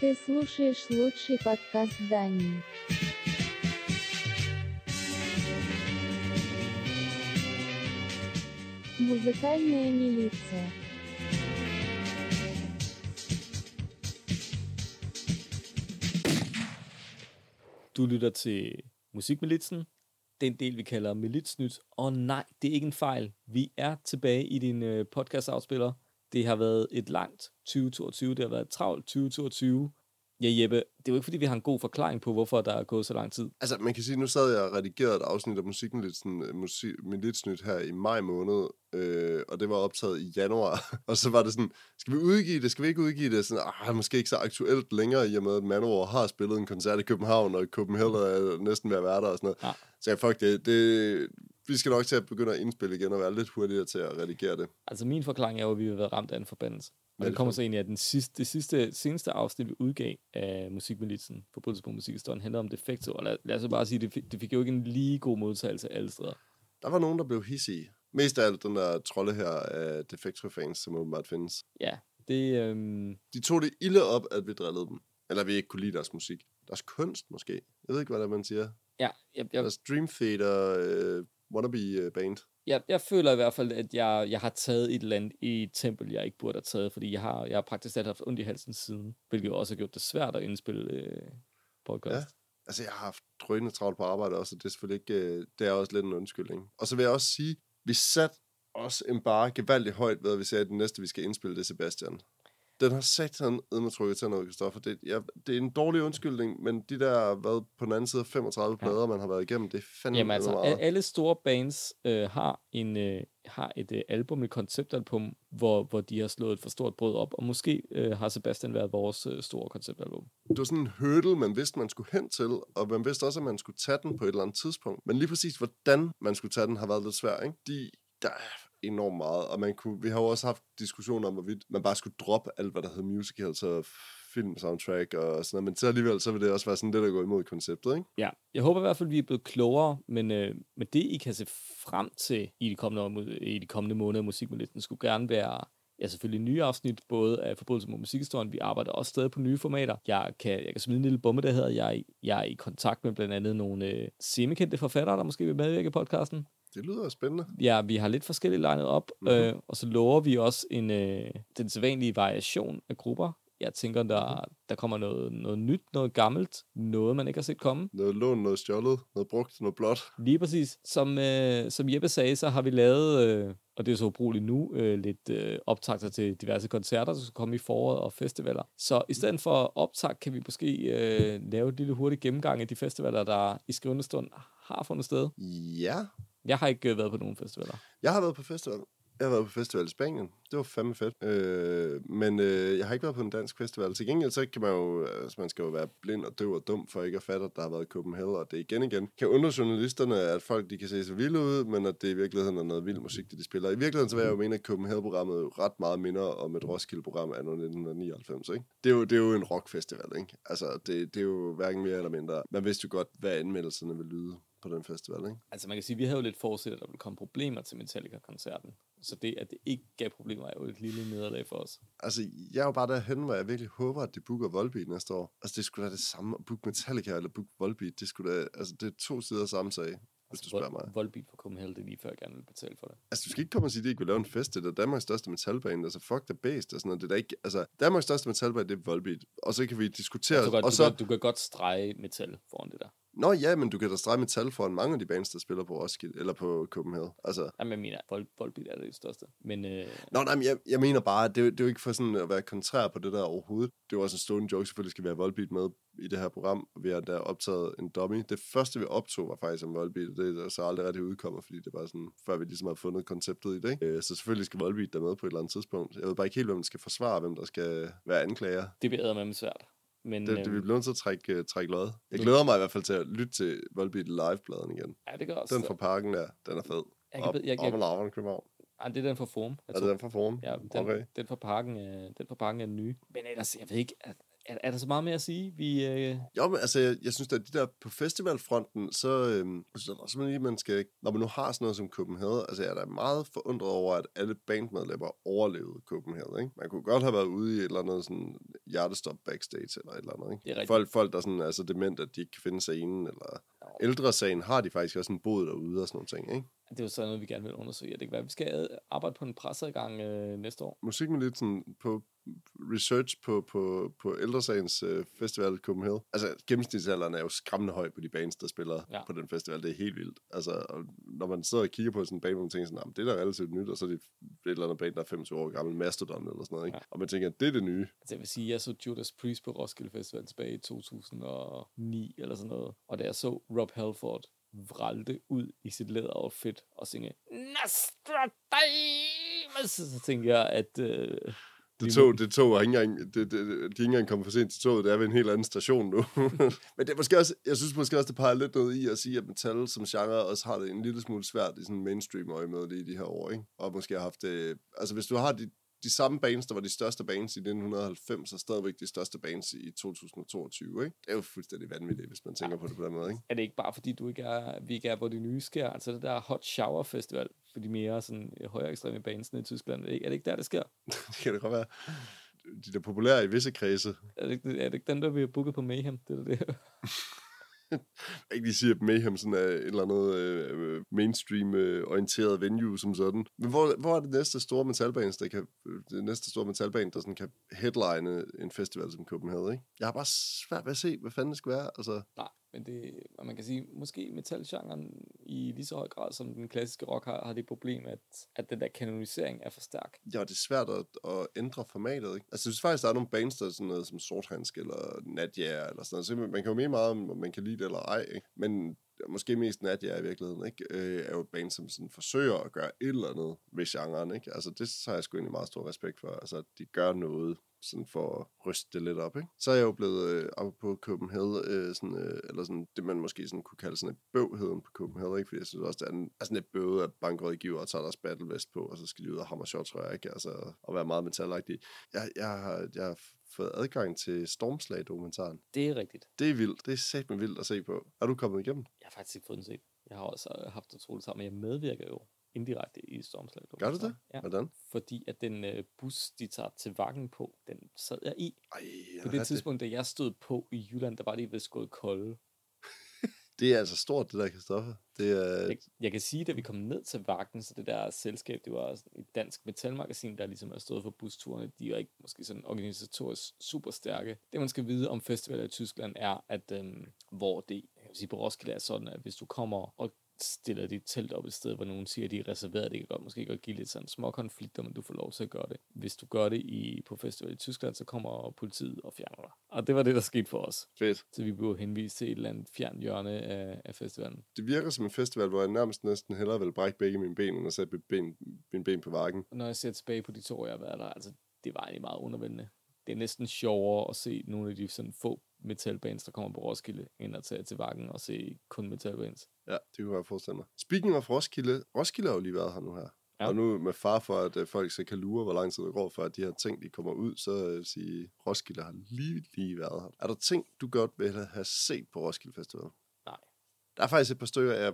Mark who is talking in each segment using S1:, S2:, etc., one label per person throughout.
S1: Ты слушаешь лучший подкаст Дании. Музыкальная милиция.
S2: Du lytter til Musikmilitsen, den del, vi kalder Militsnyt. Og nej, det er ikke en fejl. Vi er tilbage i din øh, podcast-afspiller. det har været et langt 2022, det har været et travlt 2022. Ja, Jeppe, det er jo ikke, fordi vi har en god forklaring på, hvorfor der er gået så lang tid.
S3: Altså, man kan sige, nu sad jeg og redigerede et afsnit af Musikmilitsen, øh, musik, Militsnyt her i maj måned, øh, og det var optaget i januar. og så var det sådan, skal vi udgive det, skal vi ikke udgive det? Sådan, ah, måske ikke så aktuelt længere, i og med, at Manowar har spillet en koncert i København, og Copenhagen er næsten ved at være der og sådan noget.
S2: Ja.
S3: Så jeg, fuck det, det, vi skal nok til at begynde at indspille igen og være lidt hurtigere til at redigere det.
S2: Altså min forklaring er jo, at vi har været ramt af en forbandelse. Og det kommer så egentlig af den sidste, det sidste, seneste afsnit, vi udgav af Musikmilitsen, Forbudelse på Musikhistorien, handler om Defecto. Og lad, lad os bare sige, det, fik- det fik jo ikke en lige god modtagelse alle steder.
S3: Der var nogen, der blev hissige. Mest af alt den der trolde her af Defectro-fans, som åbenbart findes.
S2: Ja, det, øhm,
S3: De tog det ilde op, at vi drillede dem. Eller vi ikke kunne lide deres musik. Deres kunst, måske. Jeg ved ikke, hvad det er, man siger.
S2: ja, jeg, jeg,
S3: Deres Dream Theater øh, wannabe øh, band.
S2: jeg, jeg føler i hvert fald, at jeg, jeg har taget et eller andet i et tempel, jeg ikke burde have taget, fordi jeg har, jeg har praktisk talt haft ondt i halsen siden, hvilket også har gjort det svært at indspille øh, podcast.
S3: Ja. Altså, jeg har haft drønende travlt på arbejde også, og det er selvfølgelig ikke... øh, Det er også lidt en undskyldning. Og så vil jeg også sige, vi satte også en bare gevaldigt højt ved, at vi sagde, at det næste, vi skal indspille, det er Sebastian. Den har satan edme trykket til noget, Kristoffer. Det, ja, det er en dårlig undskyldning, men de der, hvad, på den anden side af 35
S2: Ja.
S3: plader, man har været igennem, det er fandme
S2: Jamen altså,
S3: meget.
S2: alle store bands øh, har, en, øh, har et øh, album, et konceptalbum, hvor, hvor de har slået et for stort brød op, og måske øh, har Sebastian været vores øh, store konceptalbum.
S3: det var sådan en hurdle, man vidste, man skulle hen til, og man vidste også, at man skulle tage den på et eller andet tidspunkt. Men lige præcis, hvordan man skulle tage den, har været lidt svært, ikke? De, der er enormt meget, og man kunne, vi har jo også haft diskussioner om, hvorvidt man bare skulle droppe alt, hvad der hedder musical, så film soundtrack og sådan noget, men så alligevel, så vil det også være sådan lidt at gå imod konceptet, ikke?
S2: Ja, jeg håber i hvert fald, at vi er blevet klogere, men, øh, men det, I kan se frem til i de kommende, i de kommende måneder af Musikmilisten, skulle gerne være ja, selvfølgelig nye afsnit, både af Forbrydelse mod musikhistorien. Vi arbejder også stadig på nye formater. Jeg kan, jeg kan smide en lille bombe, der hedder, jeg, jeg er i kontakt med blandt andet nogle øh, semikendte forfattere, der måske vil medvirke i podcasten.
S3: Det lyder spændende.
S2: Ja, vi har lidt forskelligt legnet op,
S3: Mhm.
S2: mm-hmm. øh, og så lover vi også en, øh, den sædvanlige variation af grupper. Jeg tænker, der,
S3: Mhm.
S2: der kommer noget, noget nyt, noget gammelt, noget man ikke har set komme.
S3: Noget lån, noget stjålet, noget brugt, noget blåt.
S2: Lige præcis. Som, øh, som Jeppe sagde, så har vi lavet, øh, og det er så ubrugeligt nu, øh, lidt øh, optagter til diverse koncerter, der skal komme i foråret og festivaler. Så i stedet for optag, kan vi måske øh, lave et lille hurtigt gennemgang af de festivaler, der i skrivende stund har fundet sted.
S3: Ja,
S2: jeg har ikke øh, været på nogen festivaler.
S3: jeg har været på festival. Jeg har været på festival i Spanien. Det var fandme fedt. Øh, men øh, jeg har ikke været på en dansk festival. Til gengæld så kan man jo, altså man skal jo være blind og døv og dum for ikke at fatte, at der har været i Copenhagen, og det igen igen kan undre journalisterne, at folk de kan se så vilde ud, men at det i virkeligheden er noget vild musik, det de spiller. I virkeligheden så vil jeg jo mene, at Copenhagen-programmet ret meget minder om et Roskilde-program af 1999, ikke? Det er jo, det er jo en rockfestival, ikke? Altså, det, det er jo hverken mere eller mindre. Man vidste jo godt, hvad anmeldelserne vil lyde på den festival, ikke?
S2: Altså man kan sige, at vi havde jo lidt forudset, at der ville komme problemer til Metallica-koncerten. Så det, at det ikke gav problemer, er jo et lille nederlag for os.
S3: Altså, jeg er jo bare derhen, hvor jeg virkelig håber, at de booker Volbeat næste år. Altså, det skulle da det samme at booke Metallica eller booke Volbeat. Det skulle da, altså, det er to sider af samme sag, hvis du spørger mig.
S2: Volbeat for Copenhagen, det er lige før jeg gerne vil betale for det.
S3: Altså, du skal ikke komme og sige, at de ikke vil lave en fest. Det er Danmarks største metalband. Altså, fuck the base og sådan noget. Det er ikke, altså, Danmarks største metalband, det er Volbeat. Og så kan vi diskutere...
S2: Du kan,
S3: og
S2: du,
S3: så,
S2: kan, du kan godt strege metal foran det der.
S3: Nå ja, men du kan da strege metal foran mange af de bands, der spiller på Roskilde, eller på Copenhagen. Altså,
S2: Jamen, jeg mener, Vol, Volbeat er det største. Men øh,
S3: Nå, nej, men jeg, jeg mener bare, at det, er jo- det er jo ikke for sådan at være kontrær på det der overhovedet. Det er jo også en stående joke, selvfølgelig skal vi have Volbeat med i det her program. Vi har der optaget en dummy. Det første, vi optog, var faktisk om Volbeat, og det er så aldrig rigtig udkommet, fordi det var sådan, før vi ligesom har fundet konceptet i det. Ikke? Øh, Så selvfølgelig skal Volbeat der med på et eller andet tidspunkt. Jeg ved bare ikke helt, hvem der skal forsvare, hvem der skal være anklager.
S2: det bliver med svært. Men,
S3: Det, det vi
S2: øhm,
S3: bliver nødt til at trække, uh, trække lod. Jeg glæder mig i hvert fald til at lytte til Volbeat live-pladen igen.
S2: ja, det gør også.
S3: Den fra parken der, den er fed.
S2: Jeg kan
S3: Op,
S2: ved- jeg-
S3: op
S2: jeg-
S3: og laveren, København.
S2: Ej, det er den fra Forum. Jeg
S3: Er det den fra Forum?
S2: Ja, den,
S3: Okay.
S2: den, fra parken, er, den fra parken er den nye. Men ellers, jeg ved ikke, at er, er der så meget mere at sige? Vi, øh,
S3: Jo, men altså, jeg, jeg synes, at de der på festivalfronten, så jeg synes jeg også, lige, man skal, når man nu har sådan noget som Copenhagen, altså jeg er da meget forundret over, at alle bandmedlemmer overlevede Copenhagen, ikke? Man kunne godt have været ude i et eller andet sådan hjertestop backstage eller et eller andet, ikke?
S2: Det er rigtigt.
S3: Folk, folk, der sådan er så dement, at de ikke kan finde scenen, eller
S2: Nå.
S3: ældre sagen, har de faktisk også en bod derude og sådan nogle ting, ikke?
S2: det er jo sådan noget, vi gerne vil undersøge. Det kan være, at vi skal ad- arbejde på en presseadgang øh, næste år.
S3: musik med lidt sådan på research på, på, på ældresagens øh, festival Copenhagen. Altså, gennemsnitsalderen er jo skræmmende høj på de bands, der spiller
S2: Ja.
S3: på den festival. Det er helt vildt. Altså, og når man sidder og kigger på sådan en band, hvor man tænker sådan, "Nå, men det er da relativt nyt, og så er det et eller andet band, der er 25 år gammel, Mastodon eller sådan noget, ikke?
S2: Ja.
S3: Og man tænker, det er det nye.
S2: Altså, jeg vil sige, jeg så Judas Priest på Roskilde Festival tilbage i 2009 eller sådan noget. Og da jeg så Rob Halford vralte ud i sit læderoutfit og synge Nostradamus, så tænkte jeg, at øh,
S3: Det tog, det tog er ikke engang, det, det, de er ikke engang kommet for sent til toget, det er ved en helt anden station nu. Men det er måske også, jeg synes måske også, det peger lidt noget i at sige, at metal som genre også har det en lille smule svært i sådan mainstream øje med i de her år, ikke? Og måske har haft det, altså hvis du har de, de samme bands, der var de største bands i 1990, og stadigvæk de største bands i 2022, ikke? Det er jo fuldstændig vanvittigt, hvis man tænker på det på den måde, ikke?
S2: er det ikke bare fordi, du ikke er, vi ikke er, hvor de nye sker? Altså det der Hot Shower Festival, for de mere sådan, øh, højere ekstreme bands i Tyskland. Er det, ikke, er det ikke der, det sker?
S3: Det kan det godt være. De der populære i visse kredse.
S2: Er det, ikke, er det ikke den, der bliver booket på Mayhem? Det er det.
S3: Jeg ikke lige sige, at Mayhem sådan er et eller andet øh, mainstream-orienteret øh, venue som sådan. Men hvor, hvor er det næste store metalband, der kan, det næste store metalband, der sådan kan headline en festival som Copenhagen, ikke? Jeg har bare svært ved at se, hvad fanden det skal være. Altså,
S2: Nej, men det, og man kan sige, måske metalgenren i lige så høj grad som den klassiske rock har, har det problem, at, at den der kanonisering er for stærk.
S3: ja, det er svært at, at ændre formatet, ikke? Altså, jeg synes faktisk, der er nogle bands, der er sådan noget som Sorthandsk eller Nadia eller sådan noget. Så man man kan jo mene meget om, om man kan lide det eller ej, ikke? Men måske mest Nadja i virkeligheden, ikke? Øh, er jo et band, som sådan forsøger at gøre et eller andet ved genren, ikke? Altså, det har jeg sgu egentlig meget stor respekt for. Altså, at de gør noget sådan for at ryste det lidt op, ikke? Så er jeg jo blevet øh, op på Copenhagen, øh, sådan, øh, eller sådan, det man måske sådan kunne kalde sådan et bøvheden på Copenhagen, ikke? Fordi jeg synes også, det er, en, er sådan et bøvet af bankrådgiver og tager deres battle vest på, og så skal de ud og hammer shots, tror jeg, ikke? Altså, og være meget metalagtige. Jeg, jeg, har, jeg har fået adgang til Stormslag-dokumentaren.
S2: Det er rigtigt.
S3: Det er vildt. Det er sæt med vildt at se på. Er du kommet igennem?
S2: Jeg har faktisk ikke fået den set. Jeg har også øh, haft det utroligt sammen, men jeg medvirker jo indirekte i Stormslag.
S3: Gør du det?
S2: Ja,
S3: Hvordan?
S2: fordi at den øh, bus, de tager til Vakken på, den sad jeg i.
S3: Ej,
S2: På det tidspunkt, da jeg stod på i Jylland, der var det vist gået kolde.
S3: Det er altså stort, det der, Kristoffer. Det er...
S2: Jeg, jeg kan sige, da vi kom ned til Vakken, så det der selskab, det var et dansk metalmagasin, der ligesom er stået for busturene. De er ikke måske sådan organisatorisk super stærke. Det, man skal vide om festivaler i Tyskland, er, at øhm, hvor det, jeg vil sige, på Roskilde er sådan, at hvis du kommer og stiller dit telt op et sted, hvor nogen siger, at de er reserveret, det kan godt, måske godt give lidt sådan små konflikter, men du får lov til at gøre det. Hvis du gør det i, på festival i Tyskland, så kommer politiet og fjerner dig. Og det var det, der skete for os.
S3: Fedt.
S2: Så vi blev henvist til et eller andet fjern hjørne af, af festivalen.
S3: Det virker som en festival, hvor jeg nærmest næsten hellere vil brække begge mine ben, end at sætte ben, mine ben på vakken.
S2: Og når jeg ser tilbage på de to år, jeg har været der, altså, det var egentlig meget undervældende. Det er næsten sjovere at se nogle af de sådan få metalbands, der kommer på Roskilde, end at tage til Vakken og se kun metalbands.
S3: Ja, det kunne jeg forestille mig. Speaking of Roskilde, Roskilde har jo lige været her nu her.
S2: Ja.
S3: Og nu med far for, at øh, folk så kan lure, hvor lang tid det går, for at de her ting, de kommer ud, så øh, vil jeg sige, Roskilde har lige, lige været her. Er der ting, du godt vil have set på Roskilde Festival? Der er faktisk et par stykker, jeg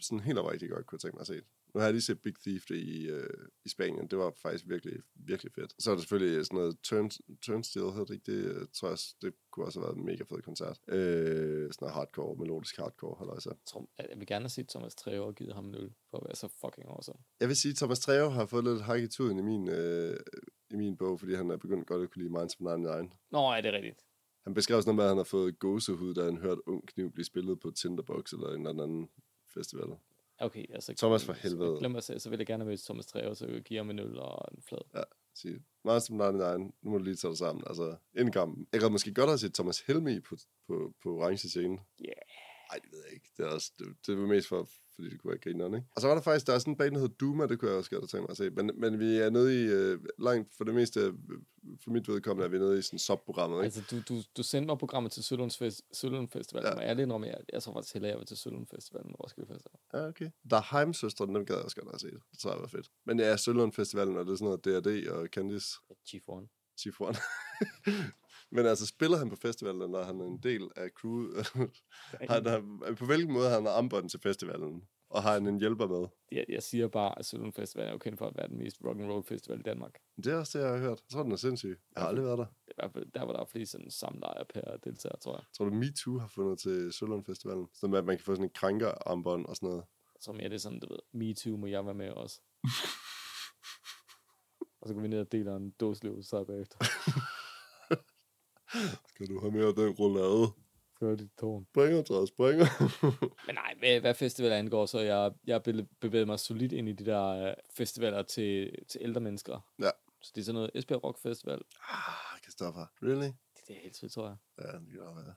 S3: sådan helt oprigtigt godt kunne tænke mig at se. Nu har jeg lige set Big Thief i, øh, i Spanien. Det var faktisk virkelig, virkelig fedt. Så er der selvfølgelig sådan noget turn, Turnstile, hedder det ikke? Det øh, tror jeg, også- det kunne også have været en mega fed koncert. Øh, sådan noget hardcore, melodisk hardcore, holder jeg så.
S2: Jeg, tror, jeg vil gerne have set Thomas Treve og givet ham en øl, for at være så fucking awesome.
S3: Jeg vil sige, at Thomas Treve har fået lidt hak i tuden i min, øh, i min bog, fordi han er begyndt godt at kunne lide Minds from 99.
S2: Nå, er det rigtigt?
S3: Han beskrev sådan noget med, at han har fået gåsehud, da han hørte Ung Kniv blive spillet på Tinderbox eller en eller anden festival.
S2: Okay, altså...
S3: Thomas for helvede.
S2: Glem at sige, så vil jeg gerne mødt Thomas Treve, så jeg give ham en øl og en flad.
S3: Sige, Minds from 99, nu må du lige tage dig sammen. Altså, inden kampen. Jeg kan måske godt have set Thomas Helmi på, på, på orange scene.
S2: Yeah.
S3: Nej, det ved jeg ikke. Det er, også, det, det var mest for, fordi det kunne være grineren, ikke? Og så var der faktisk, der er sådan en band, der hedder Duma, det kunne jeg også godt have tænkt mig at se. Men, men vi er nede i, øh, langt for det meste, øh, for mit vedkommende, er vi nede i sådan subprogrammet, ikke?
S2: Altså, du, du, du sendte mig programmet til Sølund, Fest, Sølund Festival, ja. Men jeg er lidt jeg, jeg tror faktisk hellere, jeg var til Sølund Festival end Roskilde Festival.
S3: Ja, okay. Der er Heimsøstrene, dem gad jeg også godt have set. Det tror jeg var fedt. Men ja, Sølund Festivalen, og det er sådan noget D&D og Candice.
S2: Ja, Chief One.
S3: Chifuan. Men altså, spiller han på festivalen, er han en del af crewet? han er, på hvilken måde har han armbånd til festivalen? Og har han en hjælper med?
S2: Jeg, jeg siger bare, at Sølund Festival er jo kendt for at være den mest rock and roll festival i Danmark.
S3: Det er også det, jeg har hørt. Jeg tror, den er sindssyg. Jeg har aldrig været der.
S2: Er i hvert fald der, hvor der er flest sådan samlejer per deltager, tror jeg.
S3: Tror du, MeToo har fundet til Sølund Festivalen? Så med, at man kan få sådan en krænker-armbånd og sådan noget.
S2: Så mere det er sådan, du ved, me too, må jeg være med også. og så går vi ned og deler en dåsliv så bagefter.
S3: Skal du have mere af den roulade?
S2: Før dit tårn.
S3: Springer, træet springer.
S2: Men nej, hvad, hvad festivaler angår, så jeg, jeg har bevæget mig solidt ind i de der øh, festivaler til, til ældre mennesker.
S3: Ja.
S2: Så det er sådan noget Esbjerg Rock Festival.
S3: ah, Christoffer. Really?
S2: Det, er helt vildt, tror jeg.
S3: Ja, det kan være.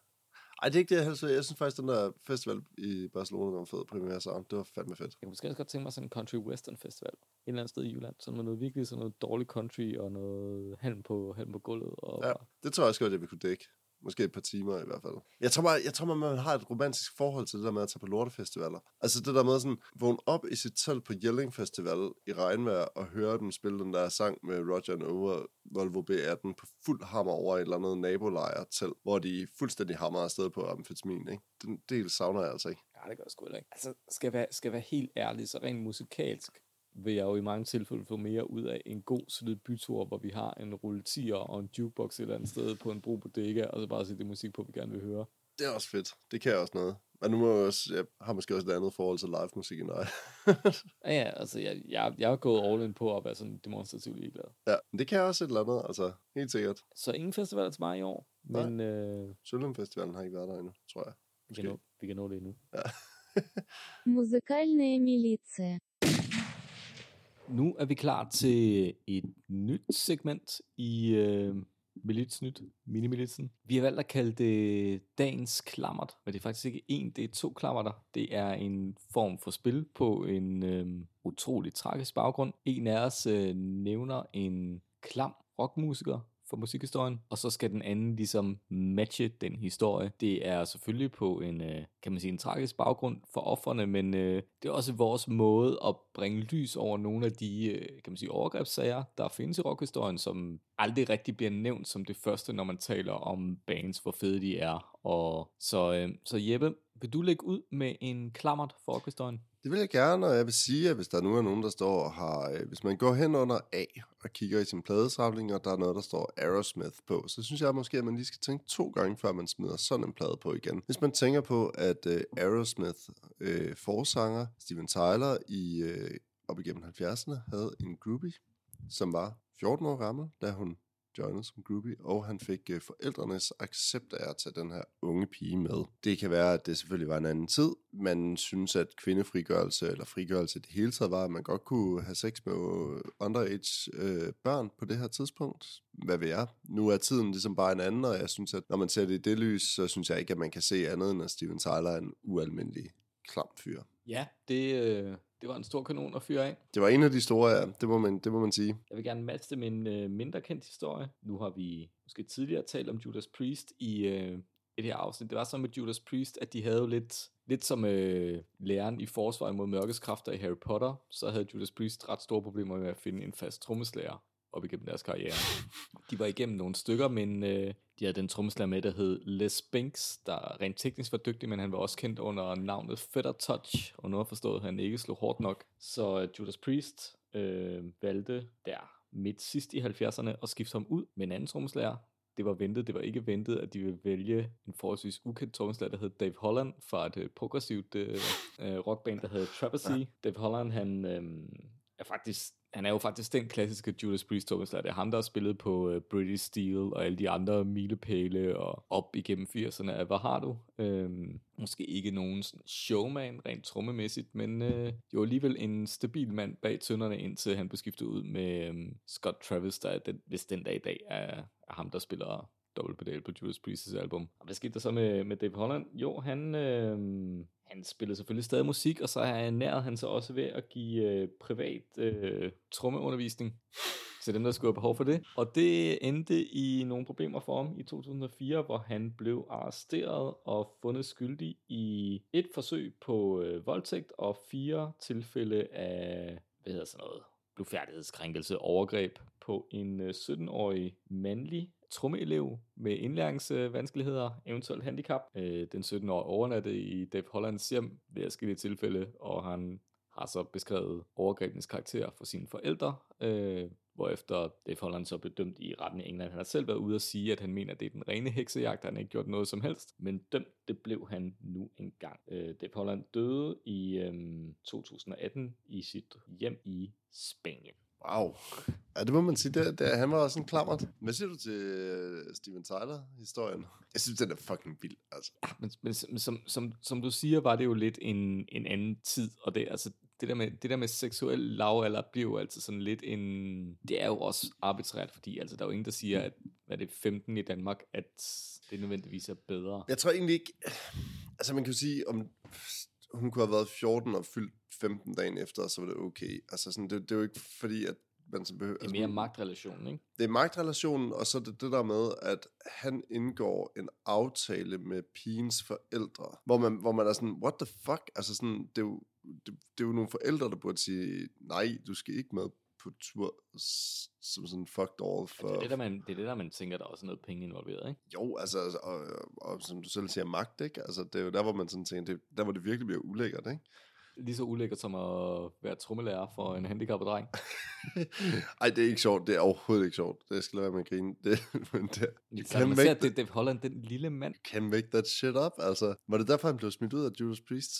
S3: Ej, det er ikke det, jeg helst. Jeg synes faktisk, den der festival i Barcelona var fed premiere sound. Det var fandme fedt.
S2: Jeg kunne måske også godt tænke mig sådan en country western festival. Et eller andet sted i Jylland. Sådan med noget virkelig sådan noget dårlig country og noget halm på, halm på gulvet. Og
S3: Ja, det tror jeg også godt, jeg vil kunne dække. Måske et par timer i hvert fald. Jeg tror bare, jeg tror, man har et romantisk forhold til det der med at tage på lortefestivaler. Altså det der med sådan, vågne op i sit telt på Jelling Festival i regnvejr og høre dem spille den der sang med Roger and Over Volvo B18 på fuld hammer over et eller andet nabolejr telt, hvor de fuldstændig hammer afsted på amfetamin, ikke? Den del savner jeg altså ikke.
S2: Ja, det gør jeg sgu ikke. Altså, skal jeg være, skal jeg være helt ærlig, så rent musikalsk vil jeg jo i mange tilfælde få mere ud af en god, solid bytur, hvor vi har en rulle tier og en jukebox et eller andet sted på en bro bodega, og så bare sætte det musik på, vi gerne vil høre.
S3: Det er også fedt. Det kan jeg også noget. Men nu må jeg, også, jeg har måske også et andet forhold til live musik end dig.
S2: Ja, ja, altså, jeg, jeg, jeg er gået all in på at være sådan demonstrativt ligeglad.
S3: ja, men det kan jeg også et eller andet, altså helt sikkert.
S2: Så ingen festivaler til mig i år,
S3: Nej.
S2: men øh,
S3: Sølund Festivalen har ikke været der endnu, tror jeg.
S2: vi, kan nå, vi kan nå det endnu.
S1: Музыкальная милиция.
S2: Nu er vi klar til et nyt segment i øh, Militsnyt, Minimilitsen. Vi har valgt at kalde det dagens klammert, men det er faktisk ikke en, det er to klammerter. Det er en form for spil på en øh, utrolig tragisk baggrund. En af os øh, nævner en klam rockmusiker for musikhistorien, og så skal den anden ligesom matche den historie. Det er selvfølgelig på en, øh, kan man sige, en tragisk baggrund for offerne, men øh, det er også vores måde at bringe lys over nogle af de, øh, kan man sige, overgrebssager, der findes i rockhistorien, som aldrig rigtig bliver nævnt som det første, når man taler om bands, hvor fede de er. Og så, øh, så Jeppe, vil du lægge ud med en klammert for rockhistorien?
S3: Det vil jeg gerne, og jeg vil sige, at hvis der nu er nogen, der står og har... Øh, hvis man går hen under A og kigger i sin pladesamling, og der er noget, der står Aerosmith på, så synes jeg måske, at man lige skal tænke to gange, før man smider sådan en plade på igen. Hvis man tænker på, at øh, Aerosmith øh, forsanger Steven Tyler i øh, op igennem 70'erne havde en groupie, som var 14 år gammel, da hun joinede som groupie, og han fik øh, forældrenes accept af at tage den her unge pige med. Det kan være, at det selvfølgelig var en anden tid. Man synes, at kvindefrigørelse eller frigørelse i det hele taget var, at man godt kunne have sex med øh, underage øh, børn på det her tidspunkt. Hvad ved jeg? Nu er tiden ligesom bare en anden, og jeg synes, at når man ser det i det lys, så synes jeg ikke, at man kan se andet end, at Steven Tyler er en ualmindelig klam fyr.
S2: Ja, det, øh, det var en stor kanon at fyre af.
S3: Det var en af de store, ja. Det må man, det må man sige.
S2: Jeg vil gerne matche det med en øh, mindre kendt historie. Nu har vi måske tidligere talt om Judas Priest i øh, et her afsnit. Det var så med Judas Priest, at de havde lidt, lidt som øh, læreren i forsvar mod mørkets kræfter i Harry Potter, så havde Judas Priest ret store problemer med at finde en fast trommeslager op igennem deres karriere. De var igennem nogle stykker, men øh, de havde den trommeslager med, der hed Les Binks, der rent teknisk var dygtig, men han var også kendt under navnet Feather Touch, og nu har forstået, at han ikke slog hårdt nok. Så øh, Judas Priest øh, valgte der midt sidst i 70'erne at skifte ham ud med en anden trommeslager. Det var ventet, det var ikke ventet, at de ville vælge en forholdsvis ukendt trommeslager, der hed Dave Holland, fra et øh, progressivt øh, øh, rockband, der hed Trapezy. Ja. Dave Holland, han øh, er faktisk han er jo faktisk den klassiske Judas Priest trommeslager. Det er ham, der har spillet på uh, British Steel og alle de andre milepæle og op igennem 80'erne. Hvad har du? Øhm, måske ikke nogen showman rent trommemæssigt, men øh, jo alligevel en stabil mand bag tønderne, indtil han blev skiftet ud med øhm, Scott Travis, der er den, hvis den dag i dag er, er ham, der spiller dobbeltpedal på Judas Priest's album. Og hvad skete der så med, med Dave Holland? Jo, han, øh, han spillede selvfølgelig stadig musik, og så har han sig også ved at give øh, privat øh, trommeundervisning til dem, der skulle have behov for det. Og det endte i nogle problemer for ham i 2004, hvor han blev arresteret og fundet skyldig i et forsøg på øh, voldtægt og fire tilfælde af, hvad hedder sådan noget, blufærdighedskrænkelse overgreb på en øh, 17-årig mandlig trommeelev med indlæringsvanskeligheder, eventuelt handicap. Øh, den 17-årige overnattede i Dave Hollands hjem ved forskellige tilfælde, og han har så beskrevet overgrebenes karakter for sine forældre, øh, hvorefter Dave Holland så blev dømt i retten i England. Han har selv været ude at sige, at han mener, at det er den rene heksejagt, han har ikke gjort noget som helst, men dømt, det blev han nu engang. Øh, Dave Holland døde i øh, 2018 i sit hjem i Spanien.
S3: Wow. Ja, det må man sige. Det, det, han var også en klammert. Hvad siger du til uh, Steven Tyler-historien? Jeg synes, den er fucking vild, altså.
S2: Ja, men, men som, som, som, som du siger, var det jo lidt en, en anden tid, og det, altså, det, der med, det der med seksuel lavalder bliver jo altid sådan lidt en... Det er jo også arbitrært, fordi altså, der er jo ingen, der siger, at hvad det er 15 i Danmark, at det nødvendigvis er bedre.
S3: Jeg tror egentlig ikke... Altså, man kan jo sige, om hun kunne have været 14 og fyldt 15 dagen efter, så var det okay. Altså, sådan, det, det er jo ikke fordi, at man så behøver...
S2: Det er mere magtrelationen, ikke?
S3: Det er magtrelationen, og så er det det der med, at han indgår en aftale med pigens forældre, hvor man, hvor man er sådan, what the fuck? Altså sådan, det er jo, det, det er jo nogle forældre, der burde sige, nej, du skal ikke med på tur som sådan fucked all for...
S2: Ja, det, er det, der, man, det er det, der man tænker, der er også noget penge involveret, ikke?
S3: Jo, altså, og, og, og som du selv siger, magt, ikke? Altså, det er jo der, hvor man sådan tænker, det, der hvor det virkelig bliver ulækkert, ikke?
S2: Lige så ulækkert som at være trommelærer for en handicappet dreng.
S3: Ej, det er ikke sjovt. Det er overhovedet ikke sjovt. Det skal lade være med at grine. Det, men det,
S2: kan man ser, det, det Holland, den lille mand.
S3: Can make that shit up, altså. Var det derfor, han blev smidt ud af Judas Priest?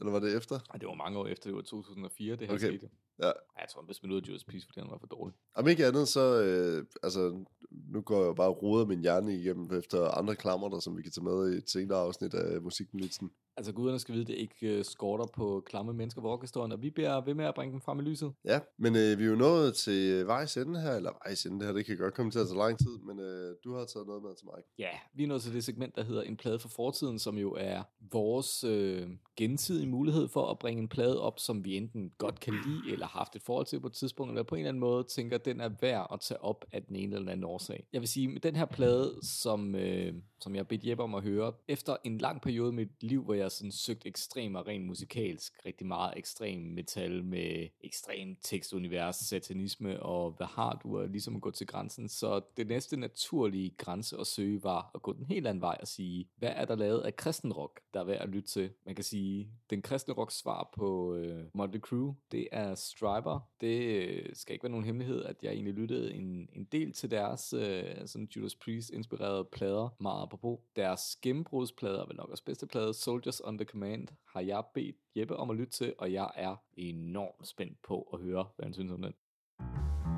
S3: Eller var det efter?
S2: Ej, det var mange år efter. Det var 2004, det her okay. skete.
S3: Ja.
S2: Jeg tror, han smidt ud af Judas Priest, fordi han var for dårlig.
S3: Om ikke andet, så... Øh, altså, nu går jeg bare og roder min hjerne igennem efter andre klammer, som vi kan tage med i et senere afsnit af Musikmilitsen.
S2: Altså guderne skal vide, det ikke uh, skorter på klamme mennesker på orkestrene, og vi bliver ved med at bringe dem frem i lyset.
S3: Ja, men øh, vi er jo nået til vejs ende her, eller vejs ende, det her, det kan godt komme til at tage lang tid, men øh, du har taget noget med til mig.
S2: Ja, vi er nået til det segment, der hedder En plade for fortiden, som jo er vores øh, gensidige mulighed for at bringe en plade op, som vi enten godt kan lide, eller haft et forhold til på et tidspunkt, eller på en eller anden måde tænker, at den er værd at tage op af den ene eller anden årsag. Jeg vil sige, med den her plade, som, øh, som jeg har bedt Jeppe om at høre, efter en lang periode i mit liv, hvor jeg sådan søgt ekstrem og rent musikalsk, rigtig meget ekstrem metal med ekstrem tekstunivers, satanisme og hvad har du, og ligesom at gå til grænsen. Så det næste naturlige grænse at søge var at gå den helt anden vej og sige, hvad er der lavet af kristen rock, der er værd at lytte til? Man kan sige, den kristne rock svar på øh, Motley Crue, det er Driver. Det øh, skal ikke være nogen hemmelighed, at jeg egentlig lyttede en, en del til deres øh, sådan Judas Priest inspirerede plader, meget apropos. Deres gennembrudsplader, vel nok også bedste plade, Soldiers on the Command, har jeg bedt Jeppe om at lytte til, og jeg er enormt spændt på at høre, hvad han synes om den.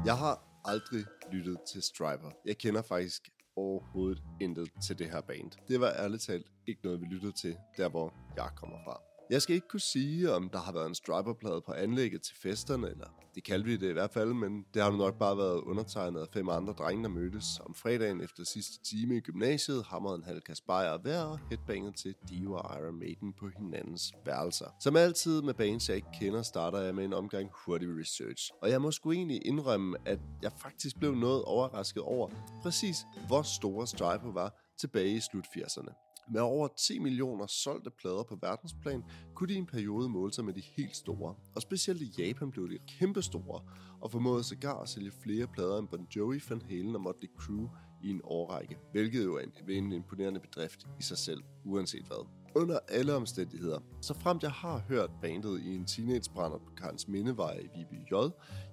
S3: Jeg har aldrig lyttet til Striper. Jeg kender faktisk overhovedet intet til det her band. Det var ærligt talt ikke noget, vi lyttede til, der hvor jeg kommer fra. Jeg skal ikke kunne sige, om der har været en striperplade på anlægget til festerne, eller det kaldte vi det i hvert fald, men det har nu nok bare været undertegnet af fem andre drenge, der mødtes om fredagen efter sidste time i gymnasiet, hammerede en halv kasse hver og headbanget til Dio og Iron Maiden på hinandens værelser. Som altid med bands, jeg ikke kender, starter jeg med en omgang hurtig research. Og jeg må sgu egentlig indrømme, at jeg faktisk blev noget overrasket over præcis, hvor store Striper var tilbage i slut 80'erne. Med over 10 millioner solgte plader på verdensplan, kunne de i en periode måle sig med de helt store. Og specielt i Japan blev de kæmpestore, og formåede sågar at sælge flere plader end Bon Jovi, Van Halen og Motley Crue i en årrække, hvilket jo er en, en imponerende bedrift i sig selv, uanset hvad. Under alle omstændigheder, så fremt jeg har hørt bandet i en teenagebrænder på Karls Mindevej i Viby J,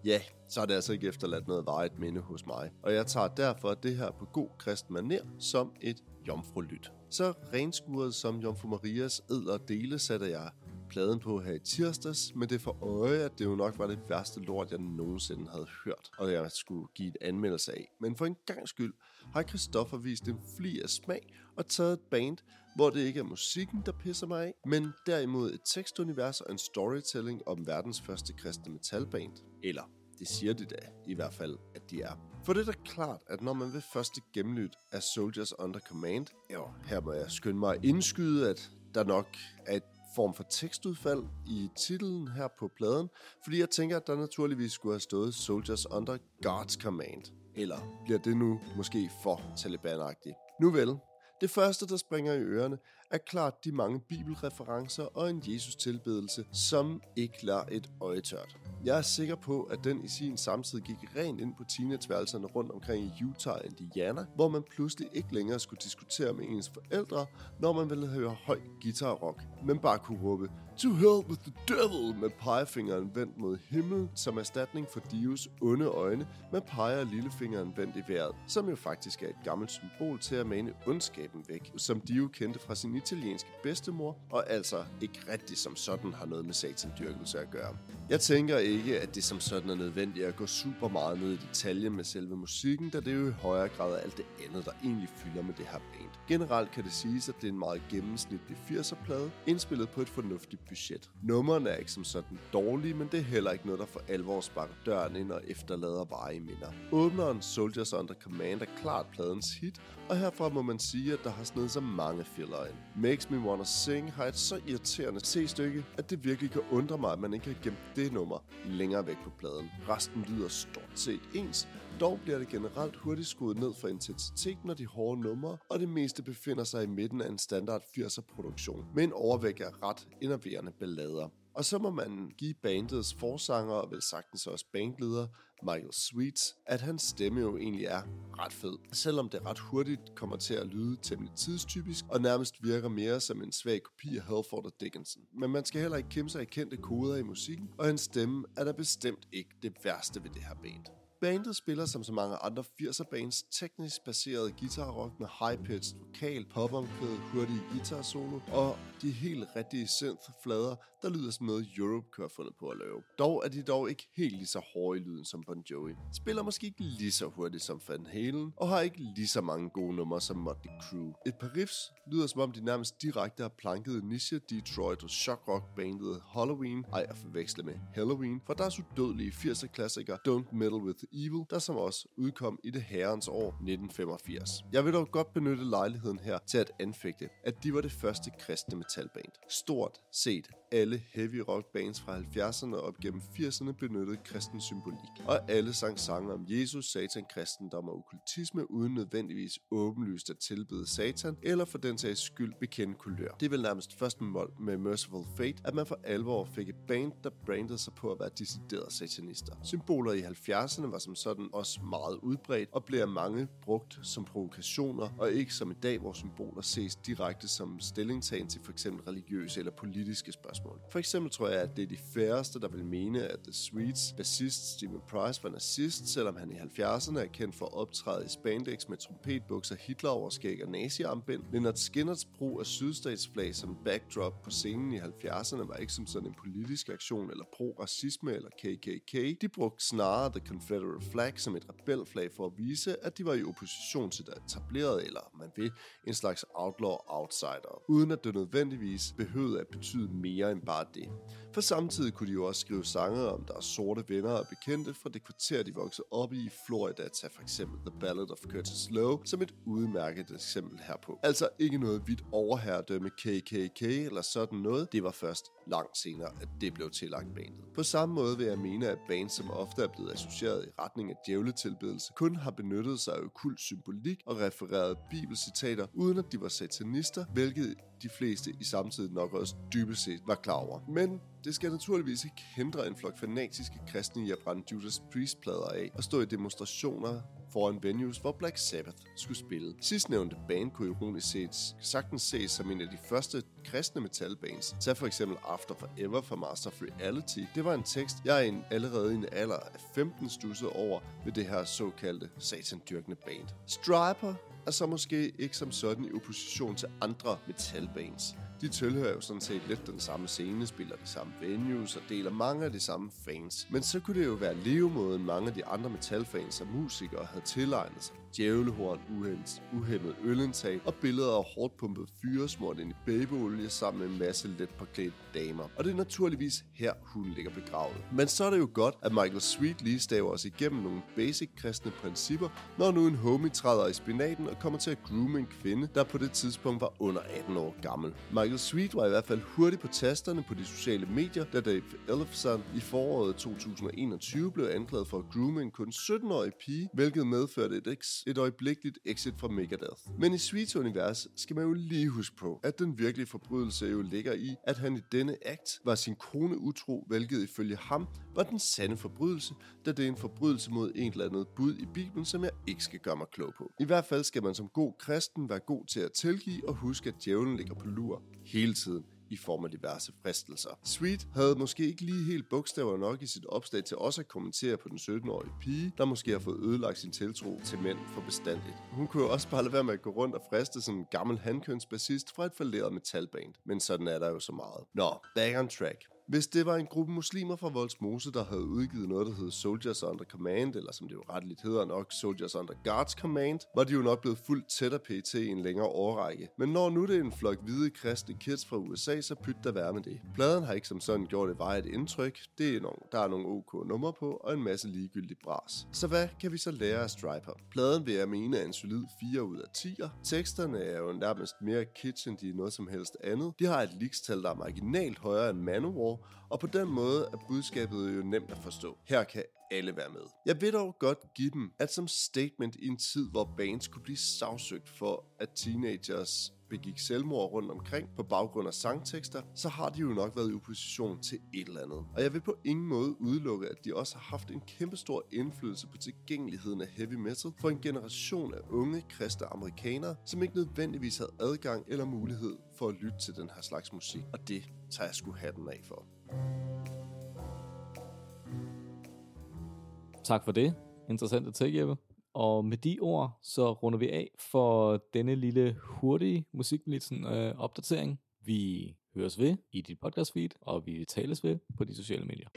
S3: ja, så har det altså ikke efterladt noget vejet minde hos mig. Og jeg tager derfor det her på god kristen maner som et jomfrulyt. Så renskuret som Jomfru Marias æder dele satte jeg pladen på her i tirsdags, men det for øje, at det jo nok var det værste lort, jeg nogensinde havde hørt, og jeg skulle give et anmeldelse af. Men for en gang skyld har Christoffer vist en fli af smag og taget et band, hvor det ikke er musikken, der pisser mig af, men derimod et tekstunivers og en storytelling om verdens første kristne metalband. Eller det siger de da, i hvert fald, at de er. For det er da klart, at når man ved første gennemlyt af Soldiers Under Command, jo, her må jeg skynde mig at indskyde, at der nok er et form for tekstudfald i titlen her på pladen, fordi jeg tænker, at der naturligvis skulle have stået Soldiers Under God's Command. Eller bliver det nu måske for talibanagtigt? Nu vel, det første, der springer i ørerne, er klart de mange bibelreferencer og en Jesus-tilbedelse, som ikke lader et øje tørt. Jeg er sikker på, at den i sin samtid gik rent ind på teenageværelserne rundt omkring i Utah og Indiana, hvor man pludselig ikke længere skulle diskutere med ens forældre, når man ville høre høj guitar rock, men bare kunne råbe, To hell with the devil med pegefingeren vendt mod himlen som erstatning for Dios onde øjne med peger lillefingeren vendt i vejret, som jo faktisk er et gammelt symbol til at mane ondskaben væk, som Dio kendte fra sin italienske bedstemor, og altså ikke rigtig som sådan har noget med satandyrkelse at gøre. Jeg tænker ikke, at det som sådan er nødvendigt at gå super meget ned i detaljen med selve musikken, da det jo i højere grad er alt det andet, der egentlig fylder med det her band. Generelt kan det siges, at det er en meget gennemsnitlig 80'er-plade, indspillet på et fornuftigt budget. Nummerne er ikke som sådan dårlige, men det er heller ikke noget, der for alvor sparker døren ind og efterlader i minder. Åbneren Soldiers Under Command er klart pladens hit, og herfra må man sige, at der har snedet så mange filler ind. Makes Me Wanna Sing har et så irriterende C-stykke, at det virkelig kan undre mig, at man ikke har gemt det nummer længere væk på pladen. Resten lyder stort set ens, dog bliver det generelt hurtigt skruet ned for intensiteten og de hårde numre, og det meste befinder sig i midten af en standard 80'er produktion, med en overvægt af ret innerverende ballader. Og så må man give bandets forsanger og vel sagtens også bandleder Michael Sweets, at hans stemme jo egentlig er ret fed. Selvom det ret hurtigt kommer til at lyde temmelig tidstypisk, og nærmest virker mere som en svag kopi af Halford og Dickinson. Men man skal heller ikke kæmpe sig i kendte koder i musikken, og hans stemme er da bestemt ikke det værste ved det her band. Bandet spiller som så mange andre 80'er bands teknisk baseret guitarrock med high-pitched vokal, popomkvæd, hurtige guitar solo og de helt rigtige synth-flader, der lyder som noget Europe kunne have fundet på at lave. Dog er de dog ikke helt lige så hårde i lyden som Bon Jovi. Spiller måske ikke lige så hurtigt som Van Halen, og har ikke lige så mange gode numre som Motley Crue. Et par riffs lyder som om de nærmest direkte har planket Nisha Detroit og shock rock bandet Halloween, ej at forveksle med Halloween, for deres udødelige 80'er klassiker Don't Meddle With Evil, der som også udkom i det herrens år 1985. Jeg vil dog godt benytte lejligheden her til at anfægte, at de var det første kristne metalband. Stort set alle heavy rock bands fra 70'erne op gennem 80'erne benyttede kristen symbolik, og alle sang sange om Jesus, satan, kristendom og okkultisme uden nødvendigvis åbenlyst at tilbede satan, eller for den sags skyld bekende kulør. Det er vel nærmest først med, med Merciful Fate, at man for alvor fik et band, der brandede sig på at være deciderede satanister. Symboler i 70'erne var som sådan også meget udbredt, og blev af mange brugt som provokationer, og ikke som i dag, hvor symboler ses direkte som stillingtagen til f.eks. religiøse eller politiske spørgsmål. For eksempel tror jeg, at det er de færreste, der vil mene, at The Sweets bassist Steven Price var nazist, selvom han i 70'erne er kendt for at optræde i spandex med trompetbukser, Hitler-overskæg og nazi-armbind. Leonard Skinners brug af sydstatsflag som backdrop på scenen i 70'erne var ikke som sådan en politisk aktion eller pro-racisme eller KKK. De brugte snarere The Confederate Flag som et rebelflag for at vise, at de var i opposition til det etablerede, eller man vil, en slags outlaw outsider, uden at det nødvendigvis behøvede at betyde mere end bare det. For samtidig kunne de jo også skrive sange om deres sorte venner og bekendte fra det kvarter, de voksede op i i Florida, til for eksempel The Ballad of Curtis Lowe, som et udmærket eksempel herpå. Altså ikke noget vidt overherredømme KKK eller sådan noget, det var først langt senere, at det blev tillagt bandet. På samme måde vil jeg mene, at bands, som ofte er blevet associeret i retning af djævletilbedelse, kun har benyttet sig af okult symbolik og refereret bibelcitater, uden at de var satanister, hvilket de fleste i samtidig nok også dybest set var klar over. Men det skal naturligvis ikke hindre en flok fanatiske kristne i at brænde Judas Priest-plader af og stå i demonstrationer foran venues, hvor Black Sabbath skulle spille. Sidstnævnte band kunne ironisk set sagtens ses som en af de første kristne metalbands. Tag for eksempel After Forever fra Master of Reality. Det var en tekst, jeg en, allerede i en alder af 15 stussede over ved det her såkaldte satandyrkende band. Striper er så måske ikke som sådan i opposition til andre metalbands. De tilhører jo sådan set lidt den samme scene, spiller de samme venues og deler mange af de samme fans. Men så kunne det jo være levemåden mange af de andre metalfans og musikere havde tilegnet sig. Djævlehorn, uhens, uhemmet ølindtag og billeder af hårdt pumpet fyre smurt ind i babyolie sammen med en masse let påklædte damer. Og det er naturligvis her, hun ligger begravet. Men så er det jo godt, at Michael Sweet lige staver os igennem nogle basic kristne principper, når nu en homie træder i spinaten og kommer til at groome en kvinde, der på det tidspunkt var under 18 år gammel. Michael Sweet var i hvert fald hurtigt på tasterne på de sociale medier, da Dave Ellefson i foråret 2021 blev anklaget for at groome en kun 17-årig pige, hvilket medførte et eks et øjeblikkeligt exit fra Megadeth. Men i Sweets univers skal man jo lige huske på, at den virkelige forbrydelse jo ligger i, at han i denne akt var sin kone utro, hvilket ifølge ham var den sande forbrydelse, da det er en forbrydelse mod en eller andet bud i Bibelen, som jeg ikke skal gøre mig klog på. I hvert fald skal man som god kristen være god til at tilgive og huske, at djævlen ligger på lur hele tiden i form af diverse fristelser. Sweet havde måske ikke lige helt bogstaver nok i sit opslag til også at kommentere på den 17-årige pige, der måske har fået ødelagt sin tiltro til mænd for bestandigt. Hun kunne jo også bare lade være med at gå rundt og friste som en gammel handkønsbassist fra et falderet metalband. Men sådan er der jo så meget. Nå, back on track. Hvis det var en gruppe muslimer fra Voldsmose, der havde udgivet noget, der hed Soldiers Under Command, eller som det jo retteligt hedder nok, Soldiers Under Guards Command, var de jo nok blevet fuldt tæt af PT i en længere årrække. Men når nu det er en flok hvide kristne kids fra USA, så pyt der være med det. Pladen har ikke som sådan gjort et vejet indtryk. Det er nogle, der er nogle OK numre på, og en masse ligegyldig bras. Så hvad kan vi så lære af Striper? Pladen vil jeg mene er en solid 4 ud af 10'er. Teksterne er jo nærmest mere kitsch end de er noget som helst andet. De har et likstal, der er marginalt højere end Manowar, og på den måde er budskabet jo nemt at forstå. Her kan alle være med. Jeg vil dog godt give dem, at som statement i en tid, hvor bands kunne blive sagsøgt for, at teenagers begik selvmord rundt omkring på baggrund af sangtekster, så har de jo nok været i opposition til et eller andet. Og jeg vil på ingen måde udelukke, at de også har haft en kæmpestor indflydelse på tilgængeligheden af heavy metal for en generation af unge kristne amerikanere, som ikke nødvendigvis havde adgang eller mulighed for at lytte til den her slags musik. Og det tager jeg sgu hatten af for.
S2: Tak for det. Interessant at tage, Jeppe. Og med de ord, så runder vi af for denne lille hurtige musikmilitsen øh, opdatering. Vi høres ved i dit podcast feed, og vi tales ved på de sociale medier.